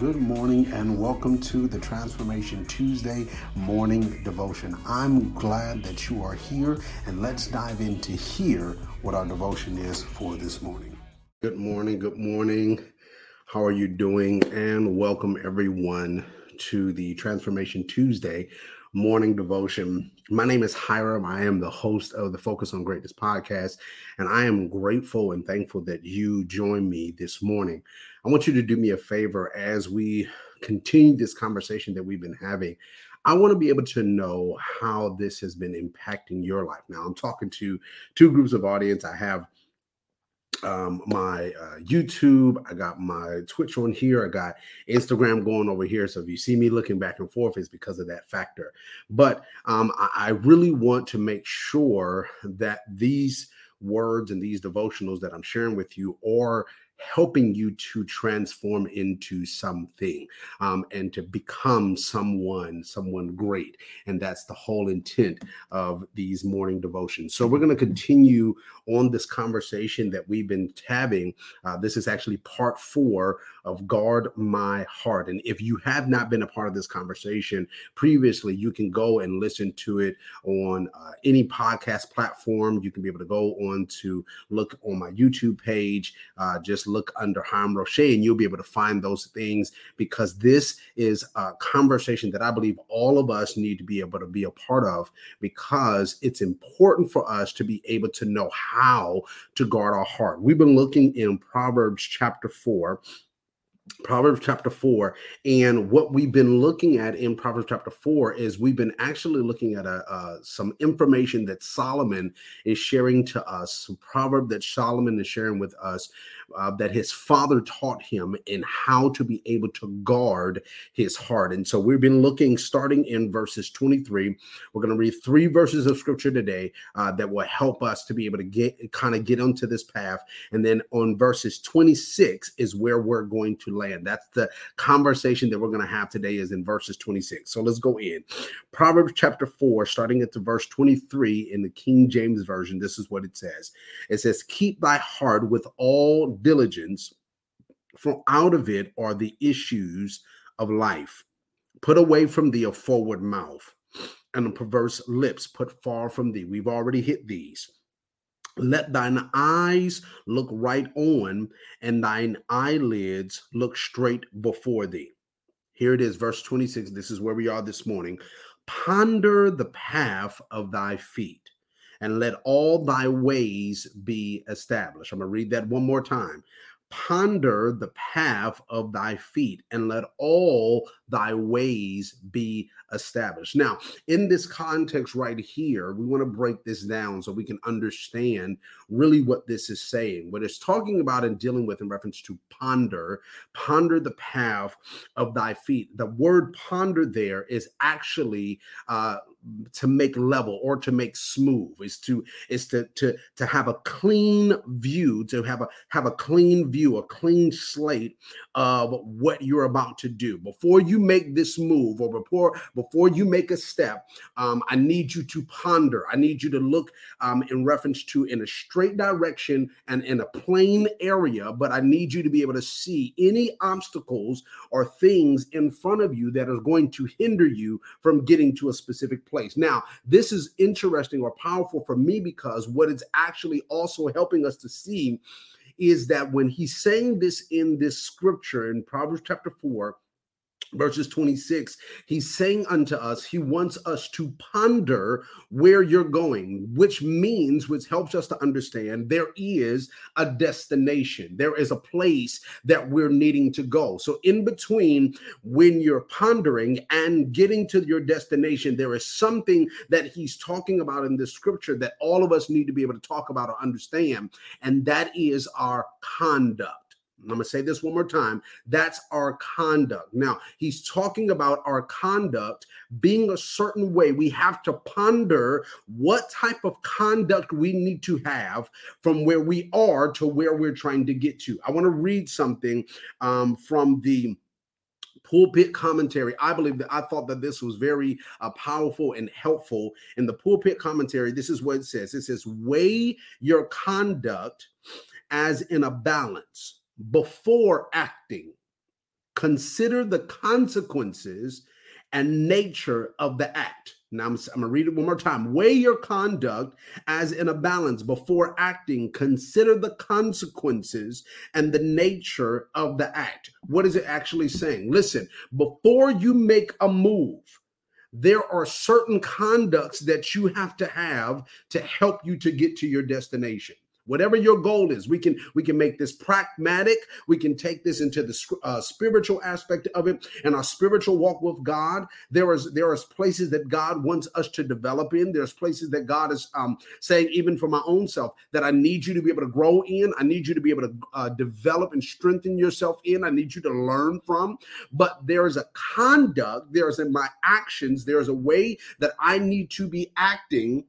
Good morning and welcome to the Transformation Tuesday morning devotion. I'm glad that you are here and let's dive in to hear what our devotion is for this morning. Good morning, good morning. How are you doing? And welcome everyone to the Transformation Tuesday morning devotion. My name is Hiram. I am the host of the Focus on Greatness podcast, and I am grateful and thankful that you join me this morning. I want you to do me a favor as we continue this conversation that we've been having. I want to be able to know how this has been impacting your life. Now, I'm talking to two groups of audience. I have um, my uh, YouTube. I got my Twitch on here. I got Instagram going over here. So if you see me looking back and forth, it's because of that factor. But um, I, I really want to make sure that these words and these devotionals that I'm sharing with you are helping you to transform into something um, and to become someone, someone great. And that's the whole intent of these morning devotions. So we're going to continue on this conversation that we've been having. Uh, this is actually part four of Guard My Heart. And if you have not been a part of this conversation previously, you can go and listen to it on uh, any podcast platform. You can be able to go on to look on my YouTube page, uh, just look under Hiram Roche, and you'll be able to find those things because this is a conversation that I believe all of us need to be able to be a part of because it's important for us to be able to know how to guard our heart. We've been looking in Proverbs chapter 4 Proverbs chapter 4. And what we've been looking at in Proverbs chapter 4 is we've been actually looking at a, some information that Solomon is sharing to us, some proverb that Solomon is sharing with us uh, that his father taught him in how to be able to guard his heart. And so we've been looking starting in verses 23. We're going to read three verses of scripture today uh, that will help us to be able to get kind of get onto this path. And then on verses 26 is where we're going to land. That's the conversation that we're going to have today is in verses 26. So let's go in. Proverbs chapter 4, starting at the verse 23 in the King James Version. This is what it says. It says, Keep thy heart with all diligence, for out of it are the issues of life. Put away from thee a forward mouth and a perverse lips put far from thee. We've already hit these. Let thine eyes look right on, and thine eyelids look straight before thee. Here it is, verse 26. This is where we are this morning. Ponder the path of thy feet and let all thy ways be established. I'm going to read that one more time. Ponder the path of thy feet and let all thy ways be established. Now, in this context right here, we want to break this down so we can understand really what this is saying. What it's talking about and dealing with in reference to ponder, ponder the path of thy feet. The word ponder there is actually uh, to make level or to make smooth. Is to is to to to have a clean view to have a have a clean view a clean slate of what you're about to do. Before you make this move or before before you make a step um, i need you to ponder. I need you to look um, in reference to in a straight direction and in a plain area but i need you to be able to see any obstacles or things in front of you that are going to hinder you from getting to a specific place. Now this is interesting or powerful for me because what it's actually also helping us to see is that when he's saying this in this scripture in Proverbs chapter 4, verses 26 he's saying unto us he wants us to ponder where you're going which means which helps us to understand there is a destination. There is a place that we're needing to go. So in between when you're pondering and getting to your destination there is something that he's talking about in this scripture that all of us need to be able to talk about or understand and that is our conduct I'm going to say this one more time. That's our conduct. Now, he's talking about our conduct being a certain way. We have to ponder what type of conduct we need to have from where we are to where we're trying to get to. I want to read something um, from the pulpit commentary. I believe that I thought that this was very uh, powerful and helpful. In the pulpit commentary, this is what it says it says, weigh your conduct as in a balance before acting. consider the consequences and nature of the act. Now I'm, I'm, gonna read it one more time. Weigh your conduct as in a balance before acting. Consider the consequences and the nature of the act. What is it actually saying? Listen, before you make a move, there are certain conducts that you have to have to help you to get to your destination whatever your goal is we can we can make this pragmatic. We can take this into the uh, spiritual aspect of it. And our spiritual walk with god there is there are places that god wants us to develop in. There's places that god is um, saying even for my own self that i need you to be able to grow in. I need you to be able to uh, develop and strengthen yourself in. I need you to learn from. But there is a conduct there's in my actions there's a way that i need to be acting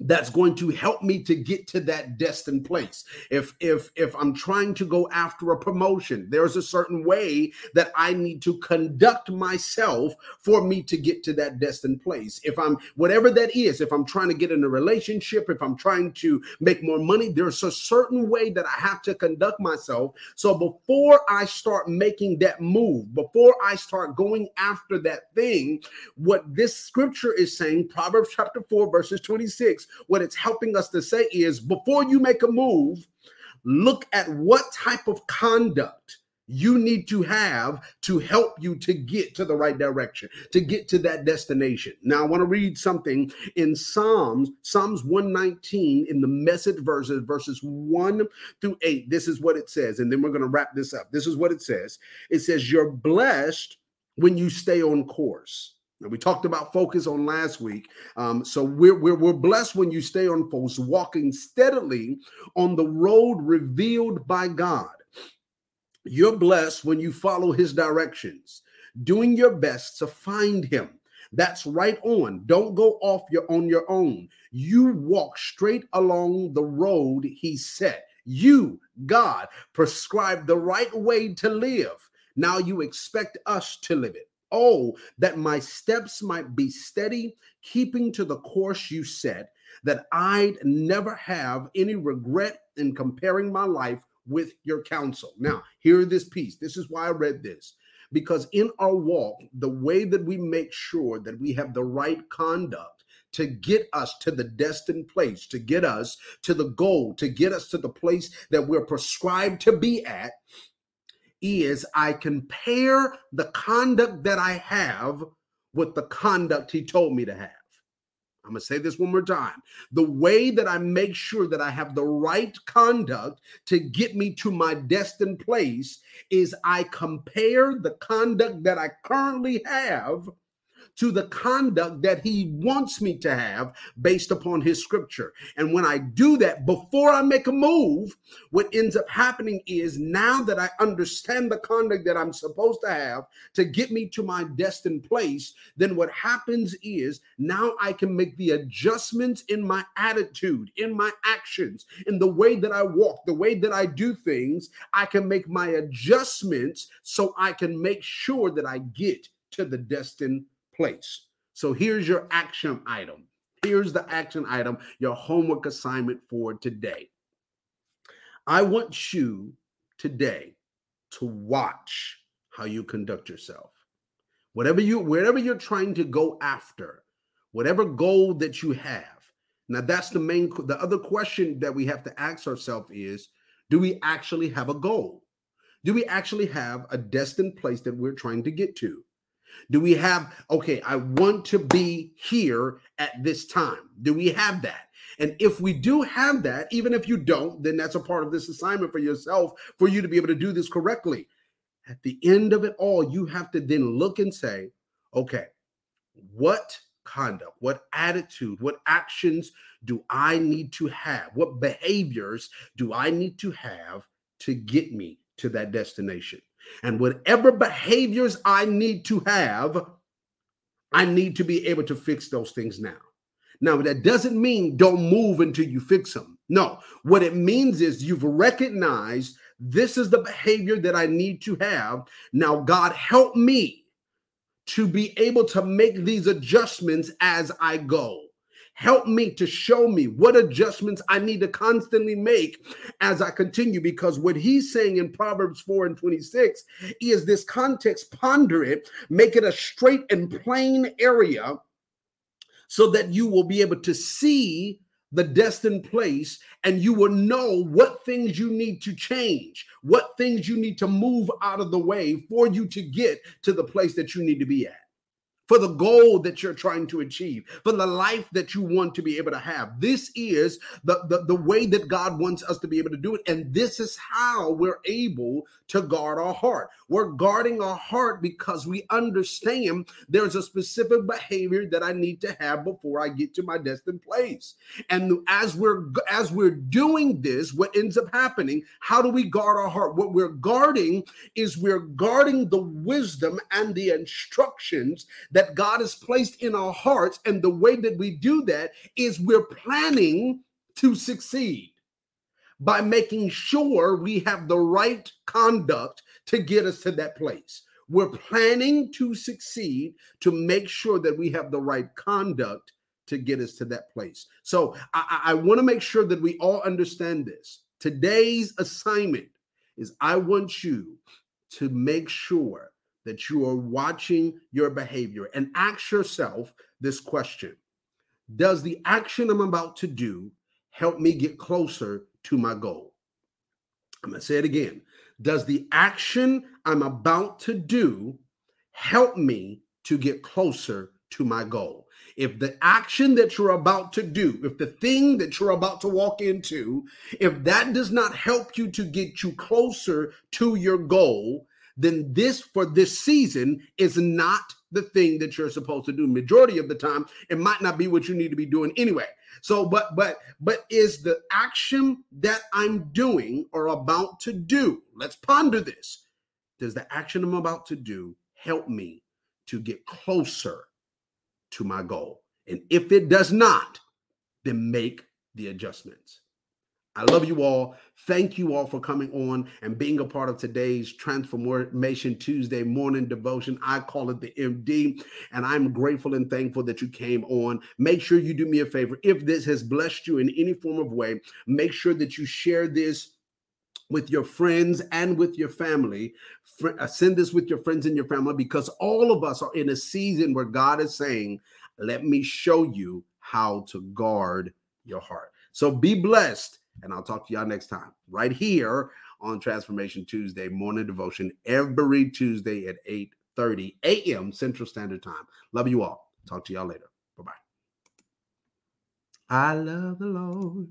that's going to help me to get to that destined place. If if if i'm trying to go after a promotion there's a certain way that i need to conduct myself for me to get to that destined place. If i'm whatever that is if i'm trying to get in a relationship if i'm trying to make more money there's a certain way that i have to conduct myself. So before i start making that move before i start going after that thing what this scripture is saying proverbs chapter 4 verses 26 what it's helping us to say is before you make a move, look at what type of conduct you need to have to help you to get to the right direction, to get to that destination. Now, I want to read something in Psalms, Psalms 119 in the message verses, verses 1 through 8. This is what it says. And then we're going to wrap this up. This is what it says it says, You're blessed when you stay on course. We talked about focus on last week. Um, so we're, we're, we're blessed when you stay on focus, walking steadily on the road revealed by God. You're blessed when you follow his directions, doing your best to find him. That's right on. Don't go off your on your own. You walk straight along the road he set. You, God, prescribe the right way to live. Now you expect us to live it. Oh, that my steps might be steady, keeping to the course you set, that I'd never have any regret in comparing my life with your counsel. Now, hear this piece. This is why I read this. Because in our walk, the way that we make sure that we have the right conduct to get us to the destined place, to get us to the goal, to get us to the place that we're prescribed to be at, is I compare the conduct that I have with the conduct he told me to have. I'm going to say this one more time. The way that I make sure that I have the right conduct to get me to my destined place is I compare the conduct that I currently have to the conduct that he wants me to have based upon his scripture. And when I do that, before I make a move, what ends up happening is now that I understand the conduct that I'm supposed to have to get me to my destined place, then what happens is now I can make the adjustments in my attitude, in my actions, in the way that I walk, the way that I do things. I can make my adjustments so I can make sure that I get to the destined place. So here's your action item. Here's the action item, your homework assignment for today. I want you today to watch how you conduct yourself. Whatever you wherever you're trying to go after, whatever goal that you have. Now that's the main the other question that we have to ask ourselves is do we actually have a goal? Do we actually have a destined place that we're trying to get to? Do we have, okay, I want to be here at this time? Do we have that? And if we do have that, even if you don't, then that's a part of this assignment for yourself for you to be able to do this correctly. At the end of it all, you have to then look and say, okay, what conduct, what attitude, what actions do I need to have? What behaviors do I need to have to get me to that destination? And whatever behaviors I need to have, I need to be able to fix those things now. Now, that doesn't mean don't move until you fix them. No, what it means is you've recognized this is the behavior that I need to have. Now, God, help me to be able to make these adjustments as I go. Help me to show me what adjustments I need to constantly make as I continue. Because what he's saying in Proverbs 4 and 26 is this context, ponder it, make it a straight and plain area so that you will be able to see the destined place and you will know what things you need to change, what things you need to move out of the way for you to get to the place that you need to be at for the goal that you're trying to achieve, for the life that you want to be able to have. This is the, the, the way that God wants us to be able to do it. And this is how we're able to guard our heart. We're guarding our heart because we understand there's a specific behavior that I need to have before I get to my destined place. And as we're as we're doing this, what ends up happening, how do we guard our heart? What we're guarding is we're guarding the wisdom and the instructions that God has placed in our hearts. And the way that we do that is we're planning to succeed by making sure we have the right conduct to get us to that place. We're planning to succeed to make sure that we have the right conduct to get us to that place. So I, I want to make sure that we all understand this. Today's assignment is I want you to make sure that you are watching your behavior and ask yourself this question Does the action I'm about to do help me get closer to my goal? I'm going to say it again. Does the action I'm about to do help me to get closer to my goal? If the action that you're about to do, if the thing that you're about to walk into, if that does not help you to get you closer to your goal, then this for this season is not the thing that you're supposed to do. Majority of the time, it might not be what you need to be doing anyway. So, but but but is the action that I'm doing or about to do? Let's ponder this. Does the action I'm about to do help me to get closer to my goal? And if it does not, then make the adjustments. I love you all. Thank you all for coming on and being a part of today's Transformation Tuesday morning devotion. I call it the MD, and I'm grateful and thankful that you came on. Make sure you do me a favor. If this has blessed you in any form of way, make sure that you share this with your friends and with your family. Uh, send this with your friends and your family because all of us are in a season where God is saying, Let me show you how to guard your heart. So be blessed and I'll talk to y'all next time, right here on Transformation Tuesday morning devotion every Tuesday at 8 30 a.m. Central Standard Time. Love you all. Talk to y'all later. Bye bye. I love the Lord.